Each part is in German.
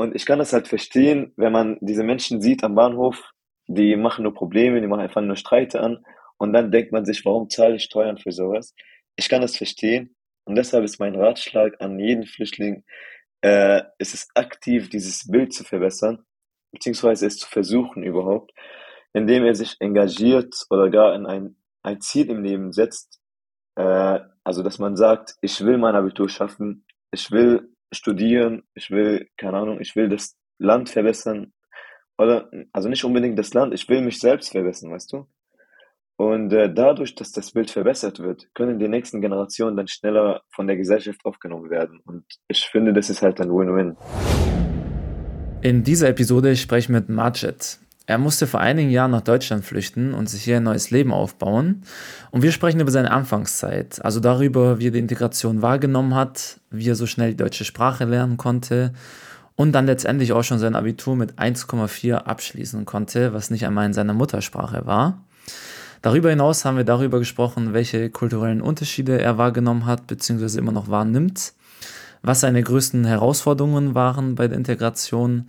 Und ich kann das halt verstehen, wenn man diese Menschen sieht am Bahnhof, die machen nur Probleme, die machen einfach nur Streite an. Und dann denkt man sich, warum zahle ich Steuern für sowas? Ich kann das verstehen. Und deshalb ist mein Ratschlag an jeden Flüchtling, äh, es ist aktiv, dieses Bild zu verbessern, beziehungsweise es zu versuchen überhaupt, indem er sich engagiert oder gar in ein, ein Ziel im Leben setzt. Äh, also, dass man sagt, ich will mein Abitur schaffen, ich will studieren, ich will, keine Ahnung, ich will das Land verbessern. Oder, also nicht unbedingt das Land, ich will mich selbst verbessern, weißt du? Und äh, dadurch, dass das Bild verbessert wird, können die nächsten Generationen dann schneller von der Gesellschaft aufgenommen werden. Und ich finde, das ist halt ein Win-Win. In dieser Episode spreche ich mit Majid. Er musste vor einigen Jahren nach Deutschland flüchten und sich hier ein neues Leben aufbauen. Und wir sprechen über seine Anfangszeit, also darüber, wie er die Integration wahrgenommen hat, wie er so schnell die deutsche Sprache lernen konnte und dann letztendlich auch schon sein Abitur mit 1,4 abschließen konnte, was nicht einmal in seiner Muttersprache war. Darüber hinaus haben wir darüber gesprochen, welche kulturellen Unterschiede er wahrgenommen hat bzw. immer noch wahrnimmt, was seine größten Herausforderungen waren bei der Integration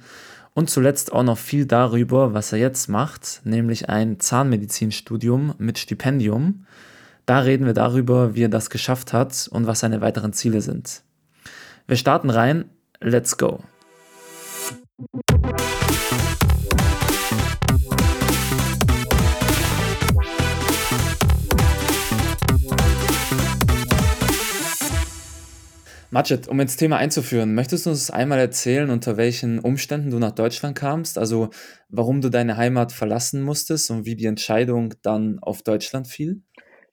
und zuletzt auch noch viel darüber, was er jetzt macht, nämlich ein Zahnmedizinstudium mit Stipendium. Da reden wir darüber, wie er das geschafft hat und was seine weiteren Ziele sind. Wir starten rein. Let's go. Matschet, um ins Thema einzuführen, möchtest du uns einmal erzählen, unter welchen Umständen du nach Deutschland kamst? Also warum du deine Heimat verlassen musstest und wie die Entscheidung dann auf Deutschland fiel?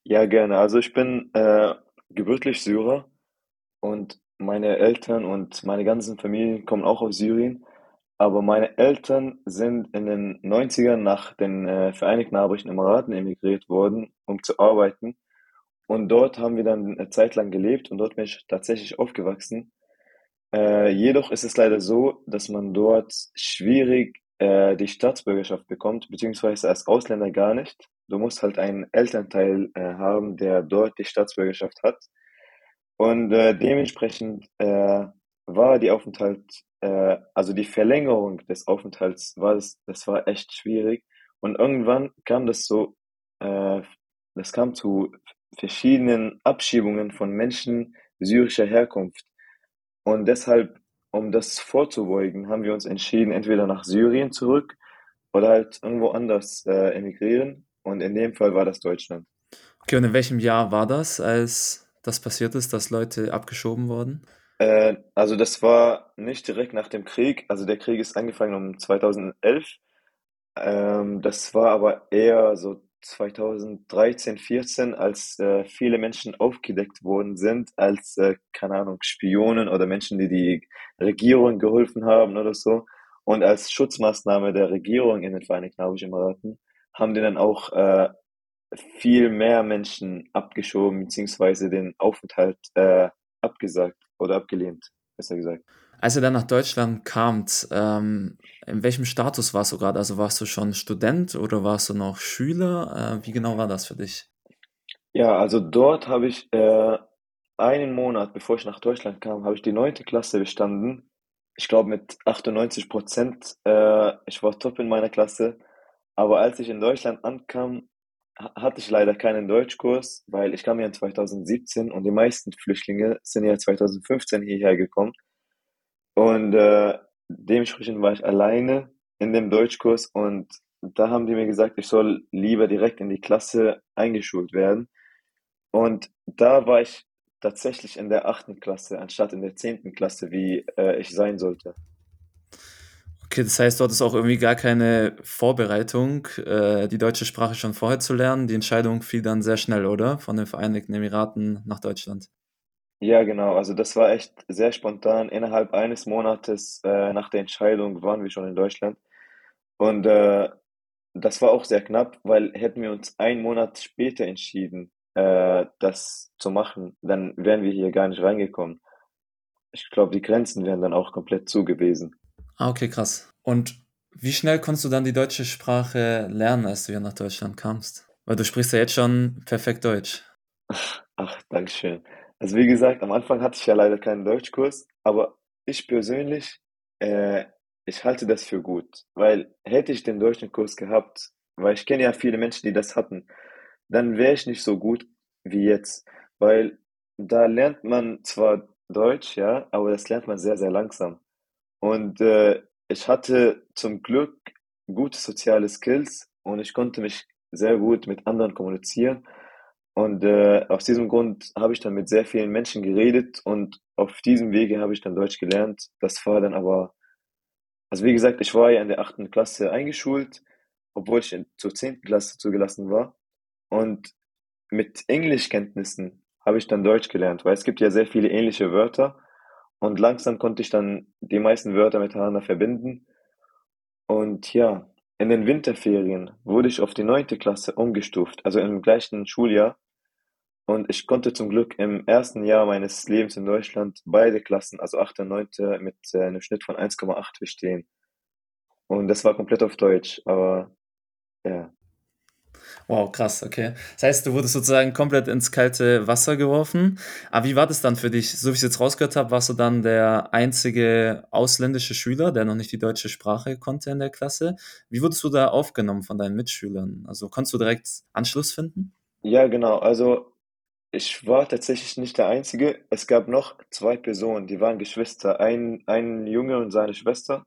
Ja, gerne. Also ich bin äh, gebürtig Syrer und meine Eltern und meine ganzen Familien kommen auch aus Syrien. Aber meine Eltern sind in den 90ern nach den äh, Vereinigten Arabischen Emiraten emigriert worden, um zu arbeiten. Und dort haben wir dann eine Zeit lang gelebt und dort bin ich tatsächlich aufgewachsen. Äh, jedoch ist es leider so, dass man dort schwierig äh, die Staatsbürgerschaft bekommt, beziehungsweise als Ausländer gar nicht. Du musst halt einen Elternteil äh, haben, der dort die Staatsbürgerschaft hat. Und äh, dementsprechend äh, war die Aufenthalt, äh, also die Verlängerung des Aufenthalts, war das, das war echt schwierig. Und irgendwann kam das so, äh, das kam zu verschiedenen Abschiebungen von Menschen syrischer Herkunft. Und deshalb, um das vorzubeugen, haben wir uns entschieden, entweder nach Syrien zurück oder halt irgendwo anders äh, emigrieren. Und in dem Fall war das Deutschland. Okay, und in welchem Jahr war das, als das passiert ist, dass Leute abgeschoben wurden? Äh, also das war nicht direkt nach dem Krieg. Also der Krieg ist angefangen um 2011. Ähm, das war aber eher so 2013, 14, als äh, viele Menschen aufgedeckt worden sind als, äh, keine Ahnung, Spionen oder Menschen, die die Regierung geholfen haben oder so. Und als Schutzmaßnahme der Regierung in den Vereinigten Arabischen Emiraten haben die dann auch äh, viel mehr Menschen abgeschoben, beziehungsweise den Aufenthalt äh, abgesagt oder abgelehnt, besser gesagt. Als ihr dann nach Deutschland kamt, ähm, in welchem Status warst du gerade? Also warst du schon Student oder warst du noch Schüler? Äh, wie genau war das für dich? Ja, also dort habe ich äh, einen Monat, bevor ich nach Deutschland kam, habe ich die neunte Klasse bestanden. Ich glaube mit 98 Prozent. Äh, ich war top in meiner Klasse. Aber als ich in Deutschland ankam, hatte ich leider keinen Deutschkurs, weil ich kam ja in 2017 und die meisten Flüchtlinge sind ja 2015 hierher gekommen. Und äh, dementsprechend war ich alleine in dem Deutschkurs und da haben die mir gesagt, ich soll lieber direkt in die Klasse eingeschult werden. Und da war ich tatsächlich in der achten Klasse, anstatt in der zehnten Klasse, wie äh, ich sein sollte. Okay, das heißt, dort ist auch irgendwie gar keine Vorbereitung, äh, die deutsche Sprache schon vorher zu lernen. Die Entscheidung fiel dann sehr schnell, oder? Von den Vereinigten Emiraten nach Deutschland. Ja, genau. Also das war echt sehr spontan. Innerhalb eines Monates äh, nach der Entscheidung waren wir schon in Deutschland. Und äh, das war auch sehr knapp, weil hätten wir uns einen Monat später entschieden, äh, das zu machen, dann wären wir hier gar nicht reingekommen. Ich glaube, die Grenzen wären dann auch komplett zu gewesen. Ah, okay, krass. Und wie schnell konntest du dann die deutsche Sprache lernen, als du hier nach Deutschland kamst? Weil du sprichst ja jetzt schon perfekt Deutsch. Ach, Dankeschön. Also wie gesagt, am Anfang hatte ich ja leider keinen Deutschkurs, aber ich persönlich Äh, ich halte das für gut, weil hätte ich den deutschen Kurs gehabt, weil ich kenne ja viele Menschen, die das hatten, dann wäre ich nicht so gut wie jetzt, weil da lernt man zwar Deutsch, ja, aber das lernt man sehr, sehr langsam. Und äh, ich hatte zum Glück gute soziale Skills und ich konnte mich sehr gut mit anderen kommunizieren. Und äh, aus diesem Grund habe ich dann mit sehr vielen Menschen geredet und auf diesem Wege habe ich dann Deutsch gelernt. Das war dann aber, also wie gesagt, ich war ja in der achten Klasse eingeschult, obwohl ich in, zur zehnten Klasse zugelassen war. Und mit Englischkenntnissen habe ich dann Deutsch gelernt, weil es gibt ja sehr viele ähnliche Wörter und langsam konnte ich dann die meisten Wörter miteinander verbinden. Und ja, in den Winterferien wurde ich auf die neunte Klasse umgestuft, also im gleichen Schuljahr. Und ich konnte zum Glück im ersten Jahr meines Lebens in Deutschland beide Klassen, also achte und neunte, mit äh, einem Schnitt von 1,8 bestehen. Und das war komplett auf Deutsch, aber ja. Wow, krass, okay. Das heißt, du wurdest sozusagen komplett ins kalte Wasser geworfen. Aber wie war das dann für dich? So wie ich es jetzt rausgehört habe, warst du dann der einzige ausländische Schüler, der noch nicht die deutsche Sprache konnte in der Klasse. Wie wurdest du da aufgenommen von deinen Mitschülern? Also konntest du direkt Anschluss finden? Ja, genau. Also ich war tatsächlich nicht der Einzige. Es gab noch zwei Personen, die waren Geschwister. Ein, ein Junge und seine Schwester.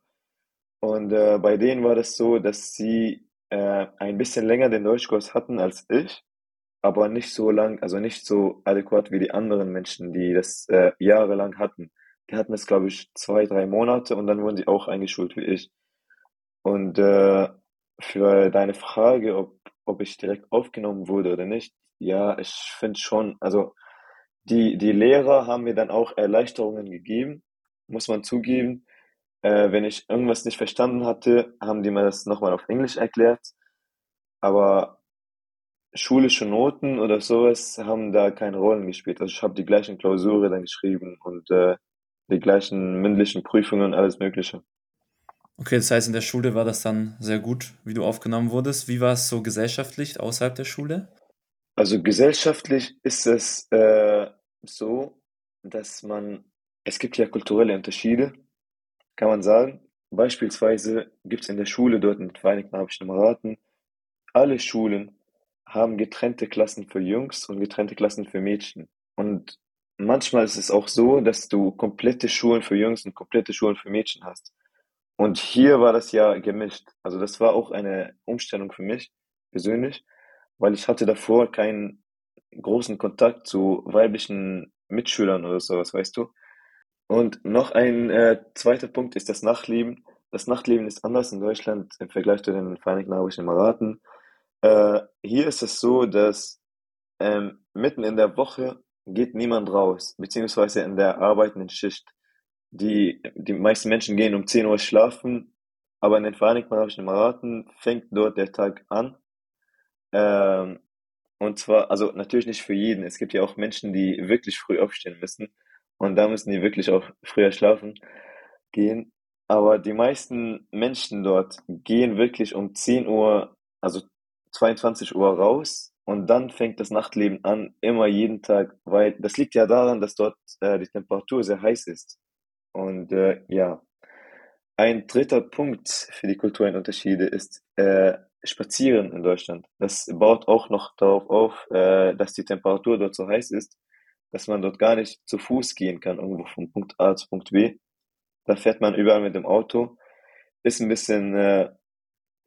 Und äh, bei denen war das so, dass sie äh, ein bisschen länger den Deutschkurs hatten als ich, aber nicht so lang, also nicht so adäquat wie die anderen Menschen, die das äh, jahrelang hatten. Die hatten es, glaube ich, zwei, drei Monate und dann wurden sie auch eingeschult wie ich. Und äh, für deine Frage, ob, ob ich direkt aufgenommen wurde oder nicht, ja, ich finde schon, also die, die Lehrer haben mir dann auch Erleichterungen gegeben, muss man zugeben. Äh, wenn ich irgendwas nicht verstanden hatte, haben die mir das nochmal auf Englisch erklärt. Aber schulische Noten oder sowas haben da keine Rollen gespielt. Also ich habe die gleichen Klausuren dann geschrieben und äh, die gleichen mündlichen Prüfungen und alles Mögliche. Okay, das heißt, in der Schule war das dann sehr gut, wie du aufgenommen wurdest. Wie war es so gesellschaftlich außerhalb der Schule? Also gesellschaftlich ist es äh, so, dass man, es gibt ja kulturelle Unterschiede kann man sagen. Beispielsweise gibt es in der Schule dort in den Vereinigten Arabischen Emiraten, alle Schulen haben getrennte Klassen für Jungs und getrennte Klassen für Mädchen. Und manchmal ist es auch so, dass du komplette Schulen für Jungs und komplette Schulen für Mädchen hast. Und hier war das ja gemischt. Also das war auch eine Umstellung für mich persönlich, weil ich hatte davor keinen großen Kontakt zu weiblichen Mitschülern oder sowas, weißt du? Und noch ein äh, zweiter Punkt ist das Nachtleben. Das Nachtleben ist anders in Deutschland im Vergleich zu den Vereinigten Arabischen Emiraten. Äh, hier ist es so, dass ähm, mitten in der Woche geht niemand raus, beziehungsweise in der arbeitenden Schicht. Die, die meisten Menschen gehen um 10 Uhr schlafen, aber in den Vereinigten Arabischen Emiraten fängt dort der Tag an. Ähm, und zwar, also natürlich nicht für jeden. Es gibt ja auch Menschen, die wirklich früh aufstehen müssen. Und da müssen die wirklich auch früher schlafen gehen. Aber die meisten Menschen dort gehen wirklich um 10 Uhr, also 22 Uhr raus und dann fängt das Nachtleben an, immer jeden Tag, weil das liegt ja daran, dass dort äh, die Temperatur sehr heiß ist. Und äh, ja, ein dritter Punkt für die kulturellen Unterschiede ist äh, Spazieren in Deutschland. Das baut auch noch darauf auf, äh, dass die Temperatur dort so heiß ist dass man dort gar nicht zu Fuß gehen kann, irgendwo von Punkt A zu Punkt B. Da fährt man überall mit dem Auto. Ist ein bisschen äh,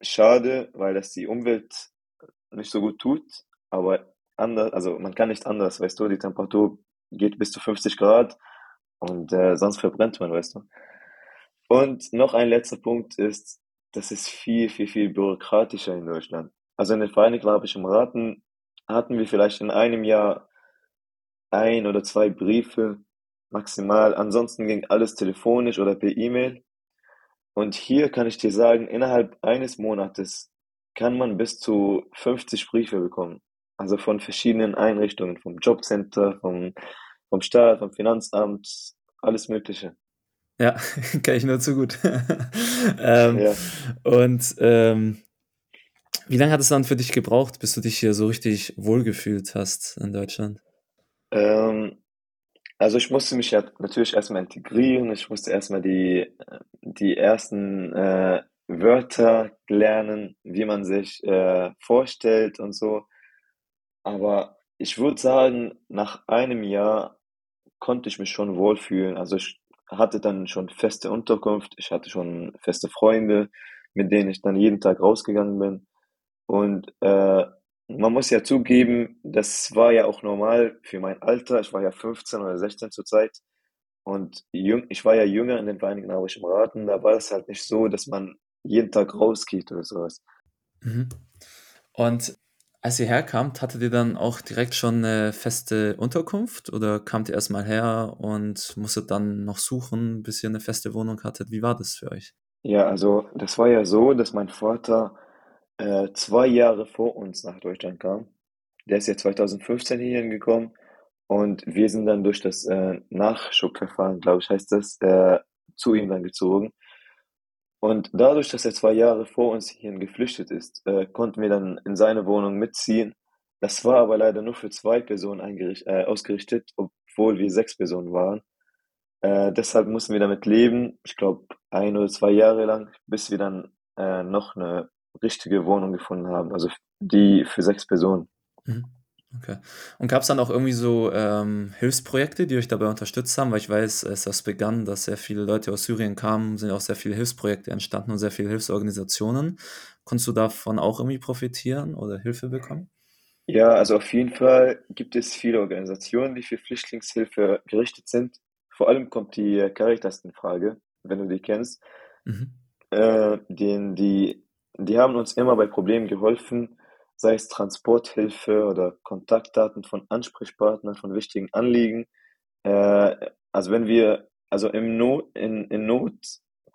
schade, weil das die Umwelt nicht so gut tut, aber anders, also man kann nicht anders, weißt du, die Temperatur geht bis zu 50 Grad und äh, sonst verbrennt man, weißt du. Und noch ein letzter Punkt ist, das ist viel, viel, viel bürokratischer in Deutschland. Also in den Vereinigten Arabischen Emiraten hatten wir vielleicht in einem Jahr ein oder zwei Briefe maximal. Ansonsten ging alles telefonisch oder per E-Mail. Und hier kann ich dir sagen, innerhalb eines Monates kann man bis zu 50 Briefe bekommen. Also von verschiedenen Einrichtungen, vom Jobcenter, vom, vom Staat, vom Finanzamt, alles Mögliche. Ja, kann ich nur zu gut. ähm, ja. Und ähm, wie lange hat es dann für dich gebraucht, bis du dich hier so richtig wohlgefühlt hast in Deutschland? Ähm, Also ich musste mich ja natürlich erstmal integrieren. Ich musste erstmal die, die ersten äh, Wörter lernen, wie man sich äh, vorstellt und so. Aber ich würde sagen, nach einem Jahr konnte ich mich schon wohlfühlen. Also ich hatte dann schon feste Unterkunft, ich hatte schon feste Freunde, mit denen ich dann jeden Tag rausgegangen bin. Und äh, man muss ja zugeben, das war ja auch normal für mein Alter. Ich war ja 15 oder 16 zur Zeit. Und jüng, ich war ja jünger in den Vereinigten Arabischen Emiraten. Da war es halt nicht so, dass man jeden Tag rausgeht oder sowas. Mhm. Und als ihr herkamt, hattet ihr dann auch direkt schon eine feste Unterkunft oder kamt ihr erstmal her und musstet dann noch suchen, bis ihr eine feste Wohnung hattet? Wie war das für euch? Ja, also das war ja so, dass mein Vater äh, zwei Jahre vor uns nach Deutschland kam. Der ist ja 2015 hierhin gekommen und wir sind dann durch das äh, Nachschubverfahren, glaube ich, heißt das, äh, zu ihm dann gezogen. Und dadurch, dass er zwei Jahre vor uns hierhin geflüchtet ist, äh, konnten wir dann in seine Wohnung mitziehen. Das war aber leider nur für zwei Personen äh, ausgerichtet, obwohl wir sechs Personen waren. Äh, deshalb mussten wir damit leben, ich glaube ein oder zwei Jahre lang, bis wir dann äh, noch eine richtige Wohnung gefunden haben, also die für sechs Personen. Mhm. Okay. Und gab es dann auch irgendwie so ähm, Hilfsprojekte, die euch dabei unterstützt haben? Weil ich weiß, als das begann, dass sehr viele Leute aus Syrien kamen, sind auch sehr viele Hilfsprojekte entstanden und sehr viele Hilfsorganisationen. Konntest du davon auch irgendwie profitieren oder Hilfe bekommen? Ja, also auf jeden Fall gibt es viele Organisationen, die für Flüchtlingshilfe gerichtet sind. Vor allem kommt die Caritas in Frage, wenn du die kennst. Mhm. Äh, den, die, die haben uns immer bei Problemen geholfen, sei es Transporthilfe oder Kontaktdaten von Ansprechpartnern von wichtigen Anliegen. Äh, also wenn wir, also im Not, in, in Not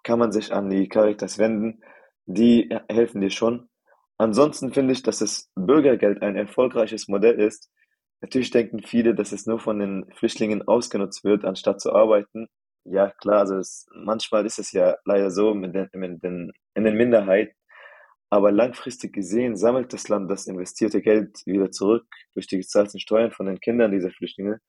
kann man sich an die Caritas wenden, die helfen dir schon. Ansonsten finde ich, dass das Bürgergeld ein erfolgreiches Modell ist. Natürlich denken viele, dass es nur von den Flüchtlingen ausgenutzt wird, anstatt zu arbeiten. Ja, klar, also es, manchmal ist es ja leider so mit den, mit den, in den Minderheiten, aber langfristig gesehen sammelt das Land das investierte Geld wieder zurück durch die gezahlten Steuern von den Kindern dieser Flüchtlinge.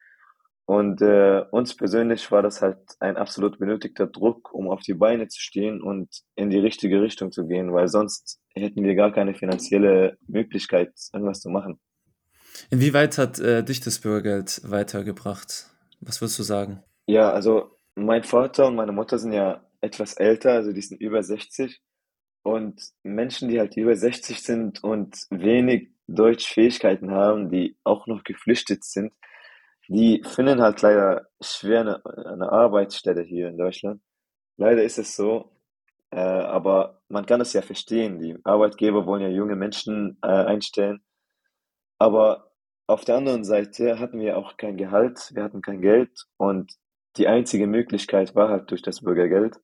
Und äh, uns persönlich war das halt ein absolut benötigter Druck, um auf die Beine zu stehen und in die richtige Richtung zu gehen, weil sonst hätten wir gar keine finanzielle Möglichkeit, irgendwas zu machen. Inwieweit hat äh, dich das Bürgergeld weitergebracht? Was würdest du sagen? Ja, also mein Vater und meine Mutter sind ja etwas älter, also die sind über 60. Und Menschen, die halt über 60 sind und wenig Deutschfähigkeiten haben, die auch noch geflüchtet sind, die finden halt leider schwer eine, eine Arbeitsstelle hier in Deutschland. Leider ist es so, äh, aber man kann es ja verstehen. Die Arbeitgeber wollen ja junge Menschen äh, einstellen. Aber auf der anderen Seite hatten wir auch kein Gehalt, wir hatten kein Geld und die einzige Möglichkeit war halt durch das Bürgergeld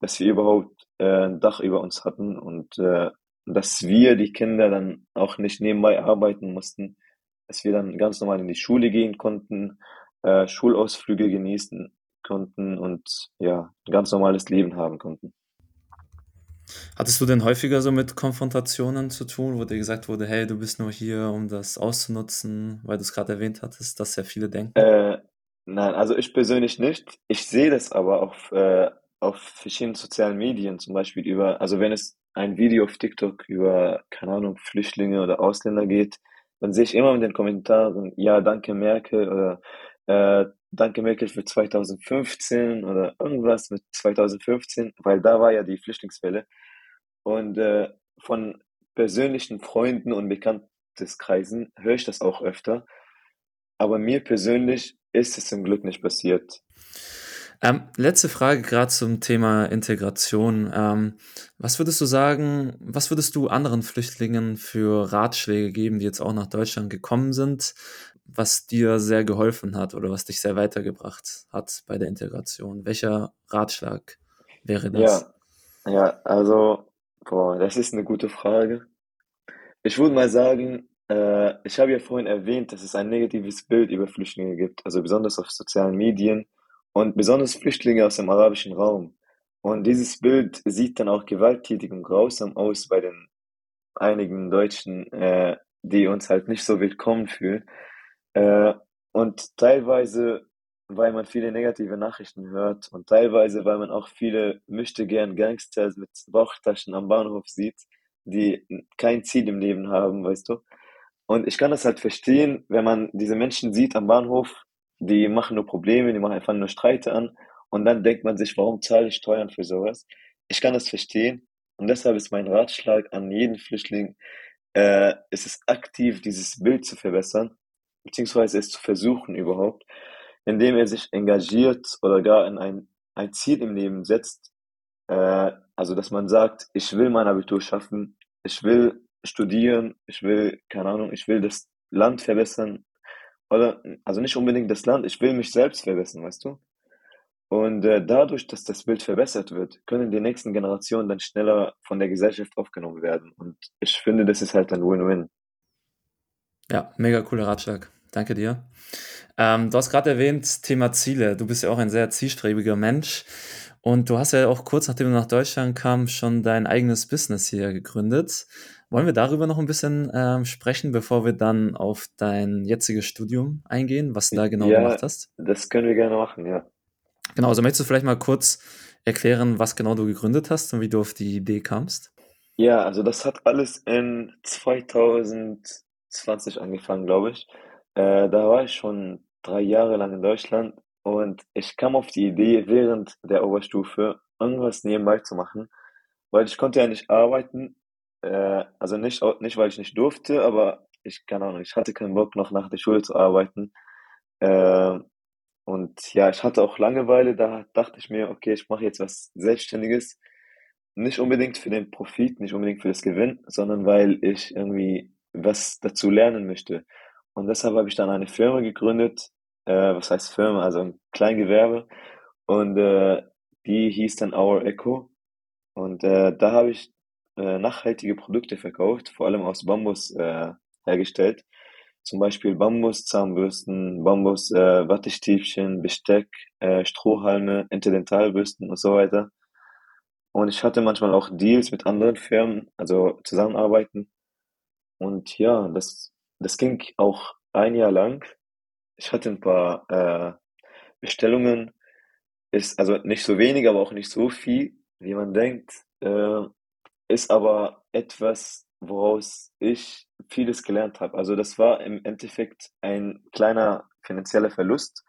dass wir überhaupt äh, ein Dach über uns hatten und äh, dass wir, die Kinder, dann auch nicht nebenbei arbeiten mussten, dass wir dann ganz normal in die Schule gehen konnten, äh, Schulausflüge genießen konnten und ja, ein ganz normales Leben haben konnten. Hattest du denn häufiger so mit Konfrontationen zu tun, wo dir gesagt wurde, hey, du bist nur hier, um das auszunutzen, weil du es gerade erwähnt hattest, dass sehr viele denken? Äh, nein, also ich persönlich nicht. Ich sehe das aber auf äh, auf verschiedenen sozialen Medien, zum Beispiel über, also wenn es ein Video auf TikTok über, keine Ahnung, Flüchtlinge oder Ausländer geht, dann sehe ich immer in den Kommentaren, ja, danke Merkel oder äh, danke Merkel für 2015 oder irgendwas mit 2015, weil da war ja die Flüchtlingswelle. Und äh, von persönlichen Freunden und Bekannteskreisen höre ich das auch öfter. Aber mir persönlich ist es zum Glück nicht passiert. Ähm, letzte Frage gerade zum Thema Integration. Ähm, was würdest du sagen, was würdest du anderen Flüchtlingen für Ratschläge geben, die jetzt auch nach Deutschland gekommen sind, was dir sehr geholfen hat oder was dich sehr weitergebracht hat bei der Integration? Welcher Ratschlag wäre das? Ja, ja, also, boah, das ist eine gute Frage. Ich würde mal sagen, äh, ich habe ja vorhin erwähnt, dass es ein negatives Bild über Flüchtlinge gibt, also besonders auf sozialen Medien und besonders Flüchtlinge aus dem arabischen Raum. Und dieses Bild sieht dann auch gewalttätig und grausam aus bei den einigen Deutschen, äh, die uns halt nicht so willkommen fühlen. Äh, und teilweise weil man viele negative Nachrichten hört und teilweise, weil man auch viele möchte gern Gangsters mit Bauchtaschen am Bahnhof sieht, die kein Ziel im Leben haben, weißt du? Und ich kann das halt verstehen, wenn man diese Menschen sieht am Bahnhof, die machen nur Probleme, die machen einfach nur Streite an. Und dann denkt man sich, warum zahle ich Steuern für sowas? Ich kann das verstehen. Und deshalb ist mein Ratschlag an jeden Flüchtling, äh, es ist aktiv, dieses Bild zu verbessern, beziehungsweise es zu versuchen überhaupt, indem er sich engagiert oder gar in ein, ein Ziel im Leben setzt, äh, also dass man sagt, ich will mein Abitur schaffen, ich will studieren, ich will, keine Ahnung, ich will das Land verbessern, oder, also nicht unbedingt das Land, ich will mich selbst verbessern, weißt du? Und äh, dadurch, dass das Bild verbessert wird, können die nächsten Generationen dann schneller von der Gesellschaft aufgenommen werden. Und ich finde, das ist halt ein Win-Win. Ja, mega cooler Ratschlag. Danke dir. Ähm, du hast gerade erwähnt, Thema Ziele. Du bist ja auch ein sehr zielstrebiger Mensch. Und du hast ja auch kurz nachdem du nach Deutschland kamst, schon dein eigenes Business hier gegründet. Wollen wir darüber noch ein bisschen ähm, sprechen, bevor wir dann auf dein jetziges Studium eingehen, was du da genau Ja, gemacht hast? das können wir gerne machen, ja. Genau, also möchtest du vielleicht mal kurz erklären, was genau du gegründet hast und wie du auf die Idee kamst? Ja, also das hat alles in 2020 angefangen, glaube ich. Äh, da war ich schon drei Jahre lang in Deutschland und ich kam auf die Idee, während der Oberstufe irgendwas nebenbei zu machen, weil ich konnte ja nicht arbeiten. Äh, also nicht, nicht, weil ich nicht durfte, aber ich, keine Ahnung, ich hatte keinen Bock, noch nach der Schule zu arbeiten. Äh, und ja, ich hatte auch Langeweile, da dachte ich mir, okay, ich mache jetzt was Selbstständiges. Nicht unbedingt für den Profit, nicht unbedingt für das Gewinn, sondern weil ich irgendwie was dazu lernen möchte. Und deshalb habe ich dann eine Firma gegründet, äh, was heißt Firma, also ein Kleingewerbe. Und äh, die hieß dann Our Echo. Und äh, da habe ich äh, nachhaltige Produkte verkauft, vor allem aus Bambus äh, hergestellt. Zum Beispiel Bambus-Zahnbürsten, Bambus-Wattestäbchen, Besteck, äh, Strohhalme, Interdentalbürsten und so weiter. Und ich hatte manchmal auch Deals mit anderen Firmen, also zusammenarbeiten. Und ja, das, das ging auch ein Jahr lang. Ich hatte ein paar äh, Bestellungen, ist also nicht so wenig, aber auch nicht so viel, wie man denkt. Äh, ist aber etwas, woraus ich vieles gelernt habe. Also das war im Endeffekt ein kleiner finanzieller Verlust,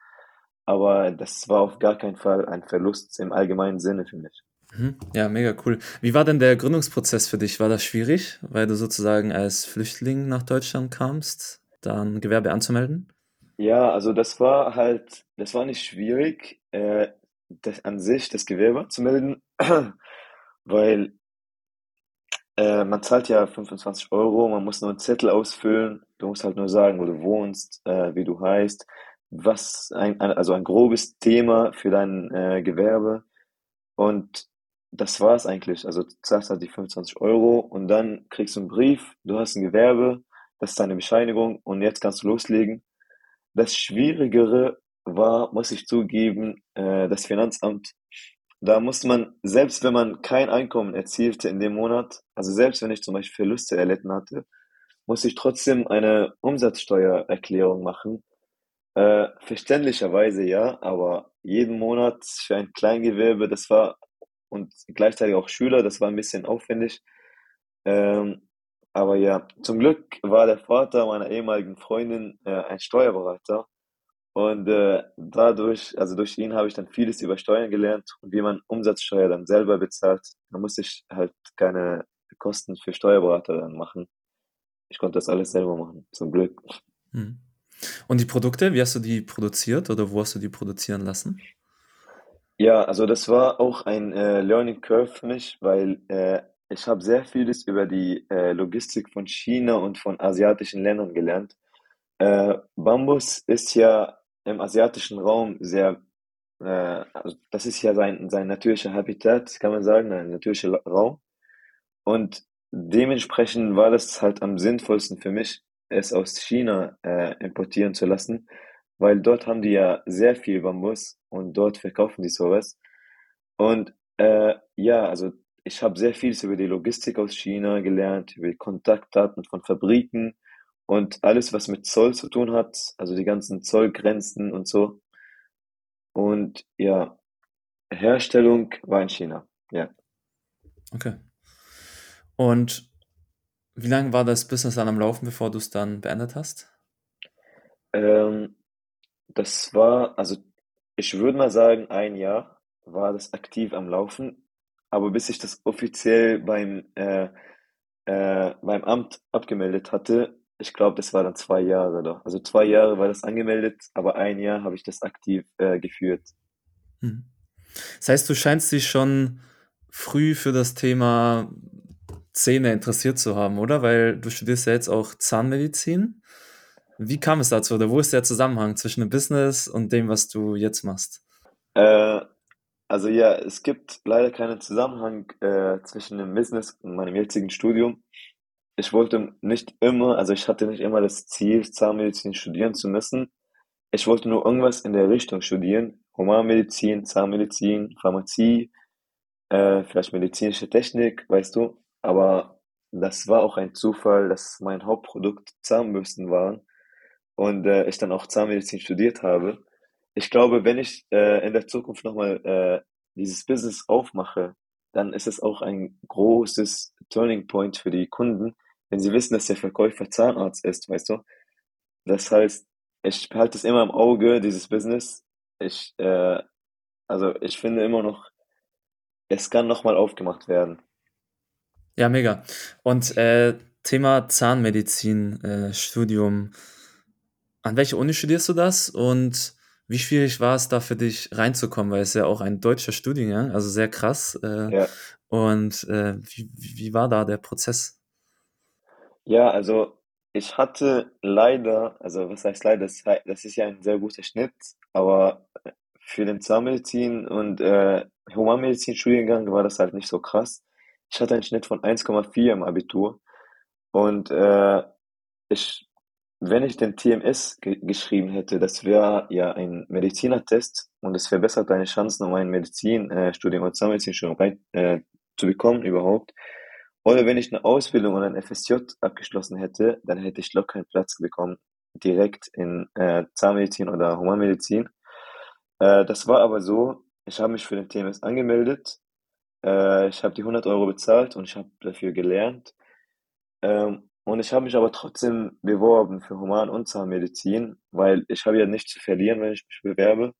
aber das war auf gar keinen Fall ein Verlust im allgemeinen Sinne für mich. Mhm. Ja, mega cool. Wie war denn der Gründungsprozess für dich? War das schwierig, weil du sozusagen als Flüchtling nach Deutschland kamst, dann Gewerbe anzumelden? Ja, also das war halt, das war nicht schwierig, äh, das an sich das Gewerbe zu melden, weil äh, man zahlt ja 25 Euro, man muss nur einen Zettel ausfüllen, du musst halt nur sagen, wo du wohnst, äh, wie du heißt, was ein, also ein grobes Thema für dein äh, Gewerbe und das war's eigentlich. Also du zahlst halt die 25 Euro und dann kriegst du einen Brief, du hast ein Gewerbe, das ist deine Bescheinigung und jetzt kannst du loslegen. Das Schwierigere war, muss ich zugeben, äh, das Finanzamt. Da musste man, selbst wenn man kein Einkommen erzielte in dem Monat, also selbst wenn ich zum Beispiel Verluste erlitten hatte, musste ich trotzdem eine Umsatzsteuererklärung machen. Äh, verständlicherweise ja, aber jeden Monat für ein Kleingewerbe, das war und gleichzeitig auch Schüler, das war ein bisschen aufwendig. Ähm, aber ja, zum Glück war der Vater meiner ehemaligen Freundin äh, ein Steuerberater und äh, dadurch, also durch ihn habe ich dann vieles über Steuern gelernt und wie man Umsatzsteuer dann selber bezahlt. Da musste ich halt keine Kosten für Steuerberater dann machen. Ich konnte das alles selber machen, zum Glück. Mhm. Und die Produkte, wie hast du die produziert oder wo hast du die produzieren lassen? Ja, also das war auch ein äh, Learning Curve für mich, weil äh, ich habe sehr vieles über die äh, Logistik von China und von asiatischen Ländern gelernt. Äh, Bambus ist ja im asiatischen Raum sehr, äh, also das ist ja sein, sein natürlicher Habitat, kann man sagen, ein natürlicher Raum. Und dementsprechend war das halt am sinnvollsten für mich, es aus China äh, importieren zu lassen, weil dort haben die ja sehr viel Bambus und dort verkaufen die sowas. Und äh, ja, also ich habe sehr vieles über die Logistik aus China gelernt, über Kontaktdaten von Fabriken und alles, was mit Zoll zu tun hat, also die ganzen Zollgrenzen und so. und ja, Herstellung war in China. Ja. Okay. Und wie lange war das Business dann am Laufen, bevor du es dann beendet hast? Ähm, das war, also ich würde mal sagen, ein Jahr war das aktiv am Laufen, aber bis ich das offiziell beim, äh, äh, beim Amt abgemeldet hatte, ich glaube, das war dann zwei Jahre da. Also zwei Jahre war das angemeldet, aber ein Jahr habe ich das aktiv äh, geführt. Mhm. Das heißt, du scheinst dich schon früh für das Thema Zähne interessiert zu haben, oder? Weil du studierst ja jetzt auch Zahnmedizin. Wie kam es dazu oder wo ist der Zusammenhang zwischen dem Business und dem, was du jetzt machst? Äh, also ja, es gibt leider keinen Zusammenhang äh, zwischen dem Business und meinem jetzigen Studium. Ich wollte nicht immer, also ich hatte nicht immer das Ziel, Zahnmedizin studieren zu müssen. Ich wollte nur irgendwas in der Richtung studieren. Humanmedizin, Zahnmedizin, Pharmazie, äh, vielleicht medizinische Technik, weißt du. Aber das war auch ein Zufall, dass mein Hauptprodukt Zahnbürsten waren und äh, ich dann auch Zahnmedizin studiert habe. Ich glaube, wenn ich äh, in der Zukunft nochmal äh, dieses Business aufmache, dann ist es auch ein großes Turning Point für die Kunden, wenn sie wissen, dass der Verkäufer Zahnarzt ist, weißt du. Das heißt, ich behalte es immer im Auge, dieses Business. Ich, äh, also ich finde immer noch, es kann nochmal aufgemacht werden. Ja, mega. Und äh, Thema Zahnmedizin, äh, Studium. An welcher Uni studierst du das und wie schwierig war es da für dich reinzukommen? Weil es ja auch ein deutscher Studiengang, also sehr krass. Äh, Ja. und äh, wie, wie war da der Prozess? Ja, also ich hatte leider, also was heißt leider, das, ist ja ein sehr guter Schnitt, aber für den Zahnmedizin und äh, Humanmedizin-Studiengang war das halt nicht so krass. Ich hatte einen Schnitt von 1,4 im Abitur und äh, ich, wenn ich den TMS ge geschrieben hätte, das wäre ja ein Medizinertest und es verbessert deine Chancen, um ein Medizinstudium oder Zahnmedizinstudium äh, zu bekommen überhaupt. Oder wenn ich eine Ausbildung oder ein FSJ abgeschlossen hätte, dann hätte ich locker einen Platz bekommen, direkt in äh, Zahnmedizin oder Humanmedizin. Äh, das war aber so, ich habe mich für den TMS angemeldet, äh, ich habe die 100 Euro bezahlt und ich habe dafür gelernt. Ähm, und ich habe mich aber trotzdem beworben für Human- und Zahnmedizin, weil ich habe ja nichts zu verlieren, wenn ich mich bewerbe.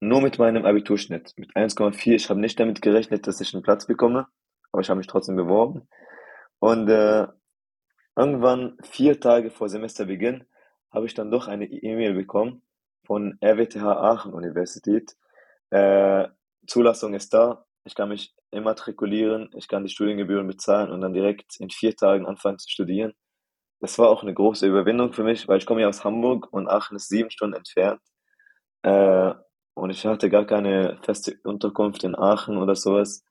Nur mit meinem Abiturschnitt, mit 1,4. Ich habe nicht damit gerechnet, dass ich einen Platz bekomme, aber ich habe mich trotzdem beworben. Und äh, irgendwann, vier Tage vor Semesterbeginn, habe ich dann doch eine E-Mail bekommen von RWTH Aachen Universität. Äh, Zulassung ist da, ich kann mich immatrikulieren, ich kann die Studiengebühren bezahlen und dann direkt in vier Tagen anfangen zu studieren. Das war auch eine große Überwindung für mich, weil ich komme ja aus Hamburg und Aachen ist sieben Stunden entfernt. Äh, und ich hatte gar keine feste Unterkunft in Aachen oder sowas.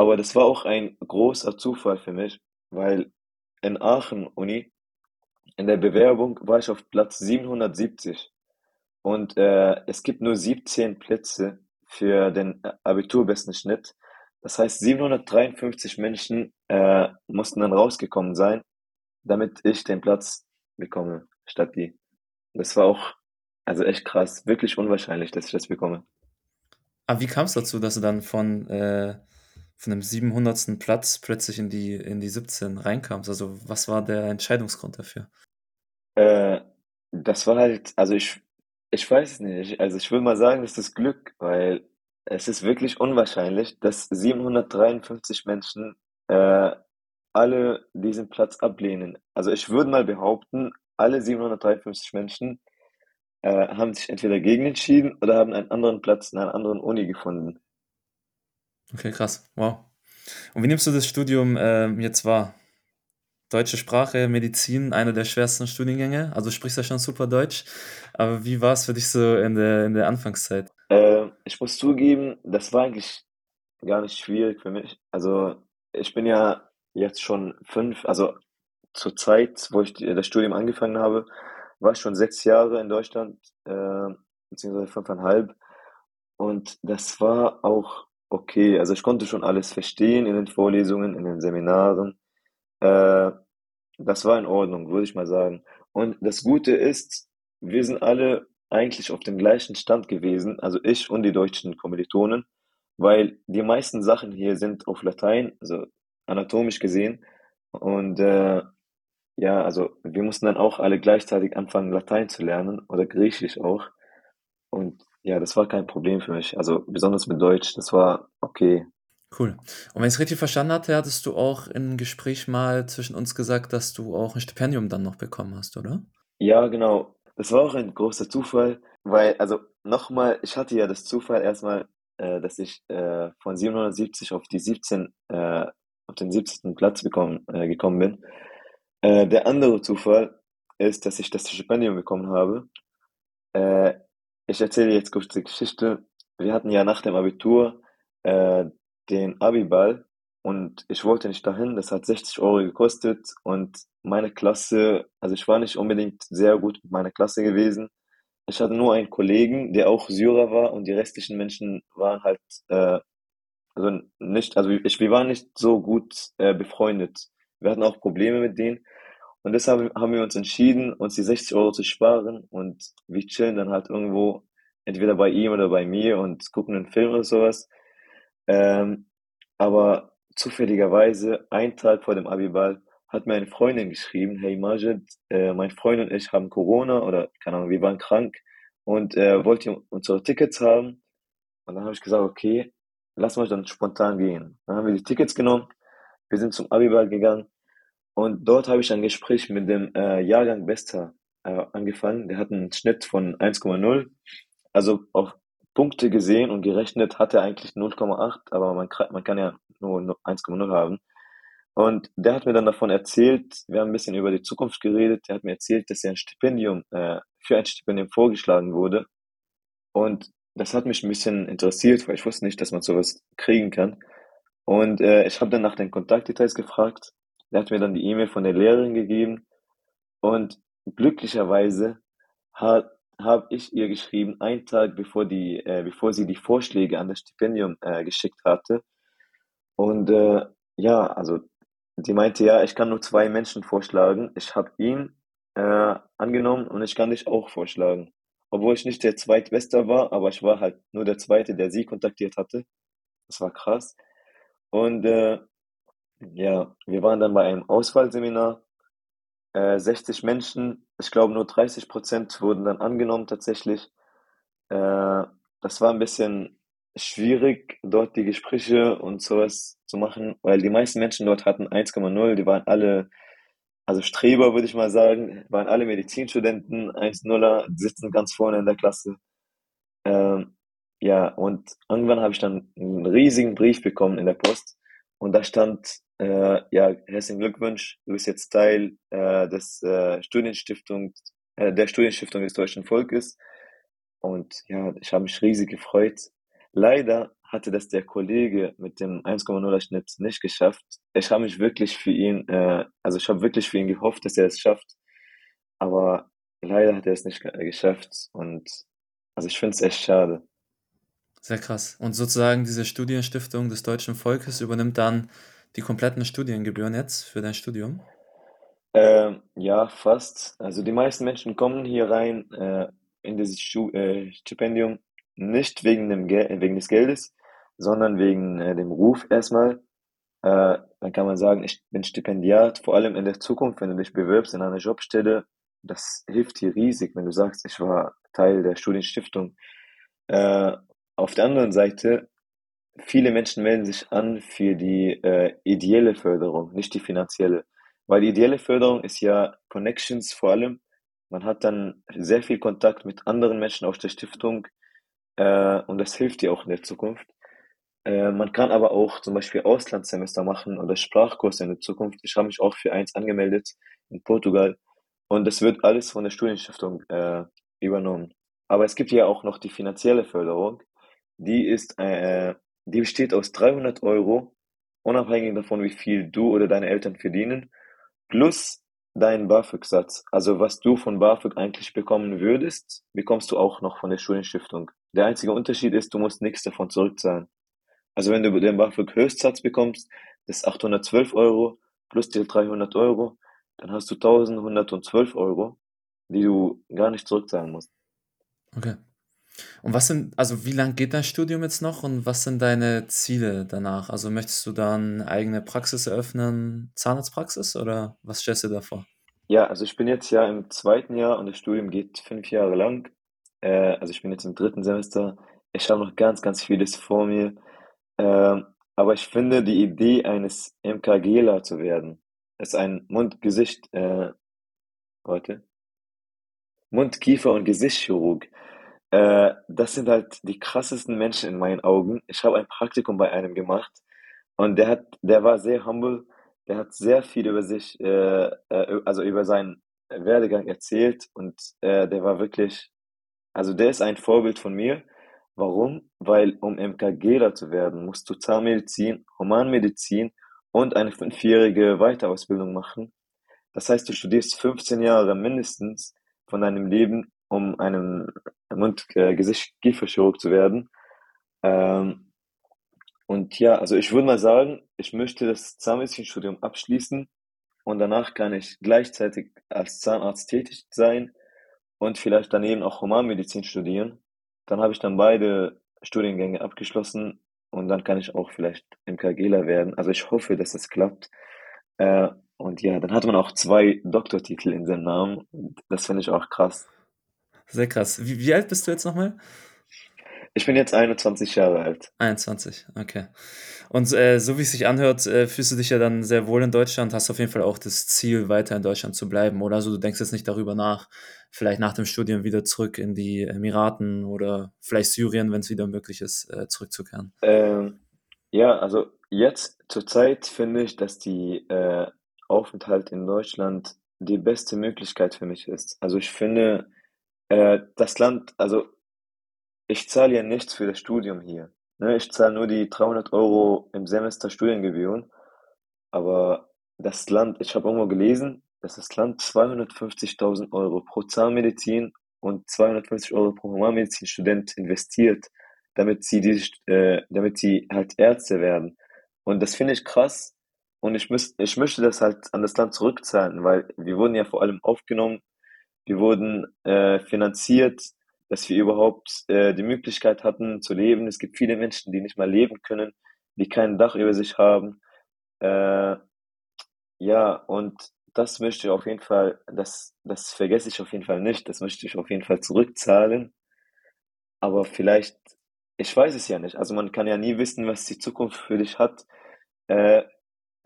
Aber das war auch ein großer Zufall für mich, weil in Aachen Uni, in der Bewerbung war ich auf Platz 770 und äh, es gibt nur 17 Plätze für den äh, Abiturbesten Schnitt. Das heißt, 753 Menschen äh, mussten dann rausgekommen sein, damit ich den Platz bekomme, statt die. Das war auch, also echt krass, wirklich unwahrscheinlich, dass ich das bekomme. Aber wie kam es dazu, dass du dann von, äh, von dem 700. Platz plötzlich in die, in die 17 reinkamst? Also was war der Entscheidungsgrund dafür? Äh, das war halt, also ich, ich weiß nicht. Also ich will mal sagen, das ist Glück, weil es ist wirklich unwahrscheinlich, dass 753 Menschen äh, alle diesen Platz ablehnen. Also ich würde mal behaupten, alle 753 Menschen äh, haben sich entweder gegen entschieden oder haben einen anderen Platz in einer anderen Uni gefunden. Okay, krass. Wow. Und wie nimmst du das Studium ähm, jetzt wahr? Deutsche Sprache, Medizin, einer der schwersten Studiengänge. Also sprichst ja schon super Deutsch. Aber wie war es für dich so in der, in der Anfangszeit? Äh, ich muss zugeben, das war eigentlich gar nicht schwierig für mich. Also ich bin ja jetzt schon fünf, also zur Zeit, wo ich das Studium angefangen habe, war ich schon sechs Jahre in Deutschland, äh, beziehungsweise fünfeinhalb. Und das war auch okay. Also ich konnte schon alles verstehen in den Vorlesungen, in den Seminaren. Äh, das war in Ordnung, würde ich mal sagen. Und das Gute ist, wir sind alle eigentlich auf dem gleichen Stand gewesen, also ich und die deutschen Kommilitonen, weil die meisten Sachen hier sind auf Latein, also anatomisch gesehen. Und äh, ja, also wir mussten dann auch alle gleichzeitig anfangen, Latein zu lernen oder Griechisch auch. Und ja, das war kein Problem für mich. Also besonders mit Deutsch, das war okay. Cool. Und wenn ich es richtig verstanden hatte, hattest du auch im Gespräch mal zwischen uns gesagt, dass du auch ein Stipendium dann noch bekommen hast, oder? Ja, genau. Das war auch ein großer Zufall, weil, also nochmal, ich hatte ja das Zufall erstmal, äh, dass ich äh, von 770 auf die 17, äh, auf den 17. Platz bekommen, äh, gekommen bin. Äh, der andere Zufall ist, dass ich das Stipendium bekommen habe. Ich erzähle jetzt kurz die Geschichte. Wir hatten ja nach dem Abitur äh, den Abiball und ich wollte nicht dahin. Das hat 60 Euro gekostet und meine Klasse, also ich war nicht unbedingt sehr gut mit meiner Klasse gewesen. Ich hatte nur einen Kollegen, der auch Syrer war und die restlichen Menschen waren halt, äh, also nicht, also ich, wir waren nicht so gut äh, befreundet. Wir hatten auch Probleme mit denen. Und deshalb haben wir uns entschieden, uns die 60 Euro zu sparen und wir chillen dann halt irgendwo, entweder bei ihm oder bei mir und gucken einen Film oder sowas. Ähm, aber zufälligerweise, einen Tag vor dem Abiball, hat mir eine Freundin geschrieben, hey Majid, äh, mein Freund und ich haben Corona oder keine Ahnung, wir waren krank und äh, wollt ihr unsere Tickets haben? Und dann habe ich gesagt, okay, lass mal dann spontan gehen. Dann haben wir die Tickets genommen, wir sind zum Abiball gegangen und dort habe ich ein Gespräch mit dem äh, Jahrgang Bester äh, angefangen. Der hat einen Schnitt von 1,0. Also auf Punkte gesehen und gerechnet hat er eigentlich 0,8, aber man, man kann ja nur 1,0 haben. Und der hat mir dann davon erzählt, wir haben ein bisschen über die Zukunft geredet, der hat mir erzählt, dass er ein Stipendium, äh, für ein Stipendium vorgeschlagen wurde. Und das hat mich ein bisschen interessiert, weil ich wusste nicht, dass man sowas kriegen kann. Und äh, ich habe dann nach den Kontaktdetails gefragt der hat mir dann die E-Mail von der Lehrerin gegeben und glücklicherweise hat habe ich ihr geschrieben, einen Tag bevor die, äh, bevor sie die Vorschläge an das Stipendium äh, geschickt hatte. Und äh, ja, also die meinte, ja, ich kann nur zwei Menschen vorschlagen. Ich habe ihn äh, angenommen und ich kann dich auch vorschlagen. Obwohl ich nicht der Zweitbeste war, aber ich war halt nur der Zweite, der sie kontaktiert hatte. Das war krass. Und äh, ja, wir waren dann bei einem Auswahlseminar, äh, 60 Menschen, ich glaube nur 30 Prozent wurden dann angenommen tatsächlich. Äh, das war ein bisschen schwierig, dort die Gespräche und sowas zu machen, weil die meisten Menschen dort hatten 1,0, die waren alle, also Streber würde ich mal sagen, waren alle Medizinstudenten, 1,0er, sitzen ganz vorne in der Klasse. Ähm, ja, und irgendwann habe ich dann einen riesigen Brief bekommen in der Post und da stand äh, ja, herzlichen Glückwunsch. Du bist jetzt Teil äh, des äh, Studienstiftung, äh, der Studienstiftung des deutschen Volkes. Und ja, ich habe mich riesig gefreut. Leider hatte das der Kollege mit dem 1,0er Schnitt nicht geschafft. Ich habe mich wirklich für ihn, äh, also ich habe wirklich für ihn gehofft, dass er es schafft. Aber leider hat er es nicht geschafft. Und also ich finde es echt schade. Sehr krass. Und sozusagen diese Studienstiftung des deutschen Volkes übernimmt dann die kompletten Studiengebühren jetzt für dein Studium? Ähm, ja, fast. Also die meisten Menschen kommen hier rein äh, in dieses Stu äh, Stipendium nicht wegen, dem wegen des Geldes, sondern wegen äh, dem Ruf erstmal. Äh, dann kann man sagen, ich bin Stipendiat, vor allem in der Zukunft, wenn du dich bewirbst in einer Jobstelle, das hilft dir riesig, wenn du sagst, ich war Teil der Studienstiftung. Auf der anderen Seite viele Menschen melden sich an für die äh, ideelle Förderung, nicht die finanzielle. Weil die ideelle Förderung ist ja Connections vor allem. Man hat dann sehr viel Kontakt mit anderen Menschen aus der Stiftung äh, und das hilft dir auch in der Zukunft. Äh, man kann aber auch zum Beispiel Auslandssemester machen oder Sprachkurse in der Zukunft. Ich habe mich auch für eins angemeldet in Portugal und das wird alles von der Studienstiftung äh, übernommen. Aber es gibt ja auch noch die finanzielle Förderung. Die ist äh, die besteht aus 300 Euro, unabhängig davon, wie viel du oder deine Eltern verdienen, plus deinen BAföG-Satz. Also was du von BAföG eigentlich bekommen würdest, bekommst du auch noch von der Studienstiftung. Der einzige Unterschied ist, du musst nichts davon zurückzahlen. Also wenn du den BAföG-Höchstsatz bekommst, das ist 812 Euro plus die 300 Euro, dann hast du 1112 Euro, die du gar nicht zurückzahlen musst. Okay. Und was sind, also wie lang geht dein Studium jetzt noch und was sind deine Ziele danach? Also möchtest du dann eigene Praxis eröffnen, Zahnarztpraxis oder was stellst du da vor? Ja, also ich bin jetzt ja im zweiten Jahr und das Studium geht fünf Jahre lang. Äh, also ich bin jetzt im dritten Semester. Ich habe noch ganz, ganz vieles vor mir. Ähm, aber ich finde die Idee eines MKGler zu werden, ist ein Mund-Gesicht, äh, warte, Mund-, Kiefer- und Gesichtschirurg. Äh, das sind halt die krassesten Menschen in meinen Augen. Ich habe ein Praktikum bei einem gemacht und der hat, der war sehr humble. Der hat sehr viel über sich, äh, äh, also über seinen Werdegang erzählt und äh, der war wirklich, also der ist ein Vorbild von mir. Warum? Weil um MKGler zu werden, musst du Zahnmedizin, Humanmedizin und eine fünfjährige Weiterausbildung machen. Das heißt, du studierst 15 Jahre mindestens von deinem Leben, um einem Mund-, äh, zu werden. Ähm, und ja, also ich würde mal sagen, ich möchte das Zahnmedizinstudium abschließen und danach kann ich gleichzeitig als Zahnarzt tätig sein und vielleicht daneben auch Humanmedizin studieren. Dann habe ich dann beide Studiengänge abgeschlossen und dann kann ich auch vielleicht MKGler werden. Also ich hoffe, dass das klappt. Äh, und ja, dann hat man auch zwei Doktortitel in seinem Namen. Das finde ich auch krass. Sehr krass. Wie, wie alt bist du jetzt nochmal? Ich bin jetzt 21 Jahre alt. 21, okay. Und äh, so wie es sich anhört, äh, fühlst du dich ja dann sehr wohl in Deutschland, hast auf jeden Fall auch das Ziel, weiter in Deutschland zu bleiben, oder? Also du denkst jetzt nicht darüber nach, vielleicht nach dem Studium wieder zurück in die Emiraten oder vielleicht Syrien, wenn es wieder möglich ist, äh, zurückzukehren. Ähm, ja, also jetzt zur Zeit finde ich, dass die äh, Aufenthalt in Deutschland die beste Möglichkeit für mich ist. Also ich finde, äh, das Land, also ich zahle ja nichts für das Studium hier. Ne? Ich zahle nur die 300 Euro im Semester Studiengebühren. Aber das Land, ich habe irgendwo gelesen, dass das Land 250.000 Euro pro Zahnmedizin und 250 Euro pro Humanmedizinstudent investiert, damit sie, diese, äh, damit sie halt Ärzte werden. Und das finde ich krass. Und ich, müß, ich möchte das halt an das Land zurückzahlen, weil wir wurden ja vor allem aufgenommen, wir wurden äh, finanziert, dass wir überhaupt äh, die Möglichkeit hatten zu leben. Es gibt viele Menschen, die nicht mal leben können, die kein Dach über sich haben. Äh, ja, und das möchte ich auf jeden Fall, das, das vergesse ich auf jeden Fall nicht, das möchte ich auf jeden Fall zurückzahlen. Aber vielleicht, ich weiß es ja nicht. Also man kann ja nie wissen, was die Zukunft für dich hat. Äh,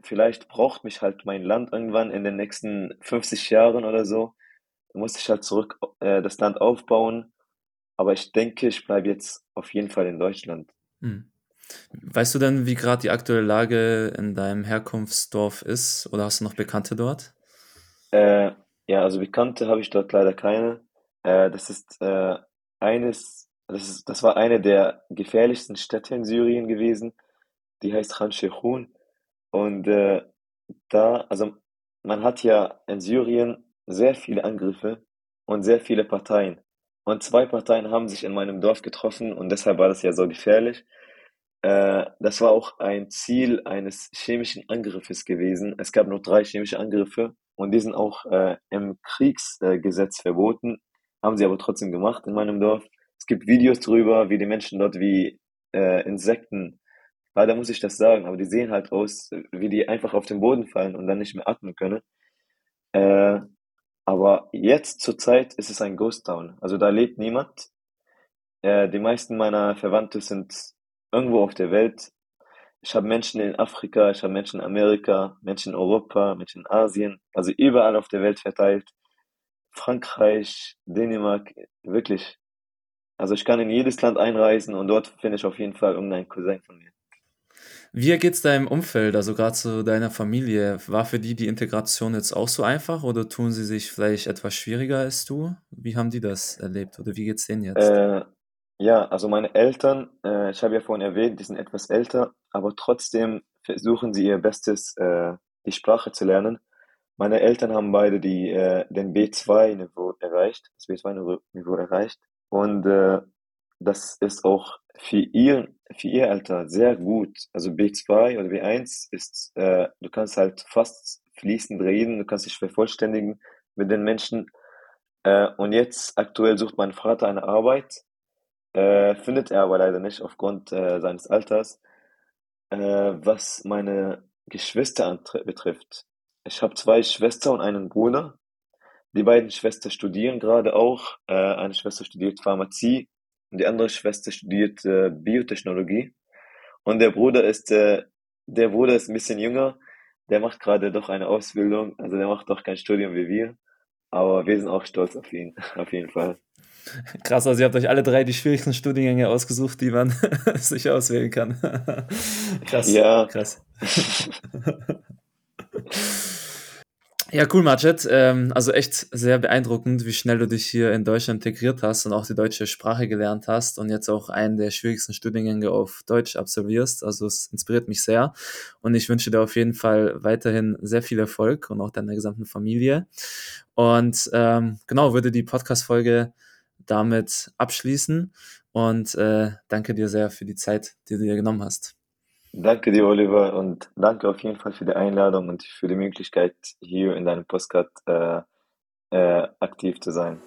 vielleicht braucht mich halt mein Land irgendwann in den nächsten 50 Jahren oder so. Da muss ich halt zurück äh, das Land aufbauen aber ich denke, ich bleibe jetzt auf jeden Fall in Deutschland. Hm. Weißt du denn, wie gerade die aktuelle Lage in deinem Herkunftsdorf ist? Oder hast du noch Bekannte dort? Äh, ja, also Bekannte habe ich dort leider keine. Äh, das ist äh, eines, das ist, das war eine der gefährlichsten Städte in Syrien gewesen. Die heißt Khan Sheikhun. Und äh, da, also man hat ja in Syrien sehr viele Angriffe und sehr viele Parteien. Und zwei Parteien haben sich in meinem Dorf getroffen und deshalb war das ja so gefährlich. Äh, das war auch ein Ziel eines chemischen Angriffes gewesen. Es gab nur drei chemische Angriffe und die sind auch äh, im Kriegsgesetz verboten, haben sie aber trotzdem gemacht in meinem Dorf. Es gibt Videos darüber, wie die Menschen dort wie äh, Insekten, leider muss ich das sagen, aber die sehen halt aus, wie die einfach auf den Boden fallen und dann nicht mehr atmen können. Aber jetzt zur Zeit ist es ein Ghost Town. Also da lebt niemand. Äh, die meisten meiner Verwandte sind irgendwo auf der Welt. Ich habe Menschen in Afrika, ich habe Menschen in Amerika, Menschen in Europa, Menschen in Asien, also überall auf der Welt verteilt. Frankreich, Dänemark, wirklich. Also ich kann in jedes Land einreisen und dort finde ich auf jeden Fall irgendeinen Cousin von mir. Wie geht's deinem Umfeld, also gerade zu deiner Familie? War für die die Integration jetzt auch so einfach oder tun sie sich vielleicht etwas schwieriger als du? Wie haben die das erlebt oder wie geht's denen jetzt? Äh, ja, also meine Eltern, äh, ich habe ja vorhin erwähnt, die sind etwas älter, aber trotzdem versuchen sie ihr Bestes, äh, die Sprache zu lernen. Meine Eltern haben beide die, äh, den B2-Niveau erreicht, das B2-Niveau erreicht. Und äh, das ist auch für ihr, für ihr Alter sehr gut. Also B2 oder B1 ist, äh, du kannst halt fast fließend reden, du kannst dich vervollständigen mit den Menschen. Äh, und jetzt aktuell sucht mein Vater eine Arbeit, äh, findet er aber leider nicht aufgrund äh, seines Alters. Äh, was meine Geschwister betrifft. Ich habe zwei Schwestern und einen Bruder. Die beiden Schwestern studieren gerade auch. Äh, eine Schwester studiert Pharmazie und die andere Schwester studiert äh, Biotechnologie. Und der Bruder ist, äh, der Bruder ist ein bisschen jünger. Der macht gerade doch eine Ausbildung. Also der macht doch kein Studium wie wir. Aber wir sind auch stolz auf ihn, auf jeden Fall. Krass, also ihr habt euch alle drei die schwierigsten Studiengänge ausgesucht, die man sich auswählen kann. krass, Ja, krass. Ja, cool, Majid. Ähm, also echt sehr beeindruckend, wie schnell du dich hier in Deutschland integriert hast und auch die deutsche Sprache gelernt hast und jetzt auch einen der schwierigsten Studiengänge auf Deutsch absolvierst. Also es inspiriert mich sehr und ich wünsche dir auf jeden Fall weiterhin sehr viel Erfolg und auch deiner gesamten Familie. Und ähm, genau, würde die Podcast-Folge damit abschließen und äh, danke dir sehr für die Zeit, die du dir genommen hast. Danke dir, Oliver, und danke auf jeden Fall für die Einladung und für die Möglichkeit, hier in deinem Podcast äh, äh, aktiv zu sein.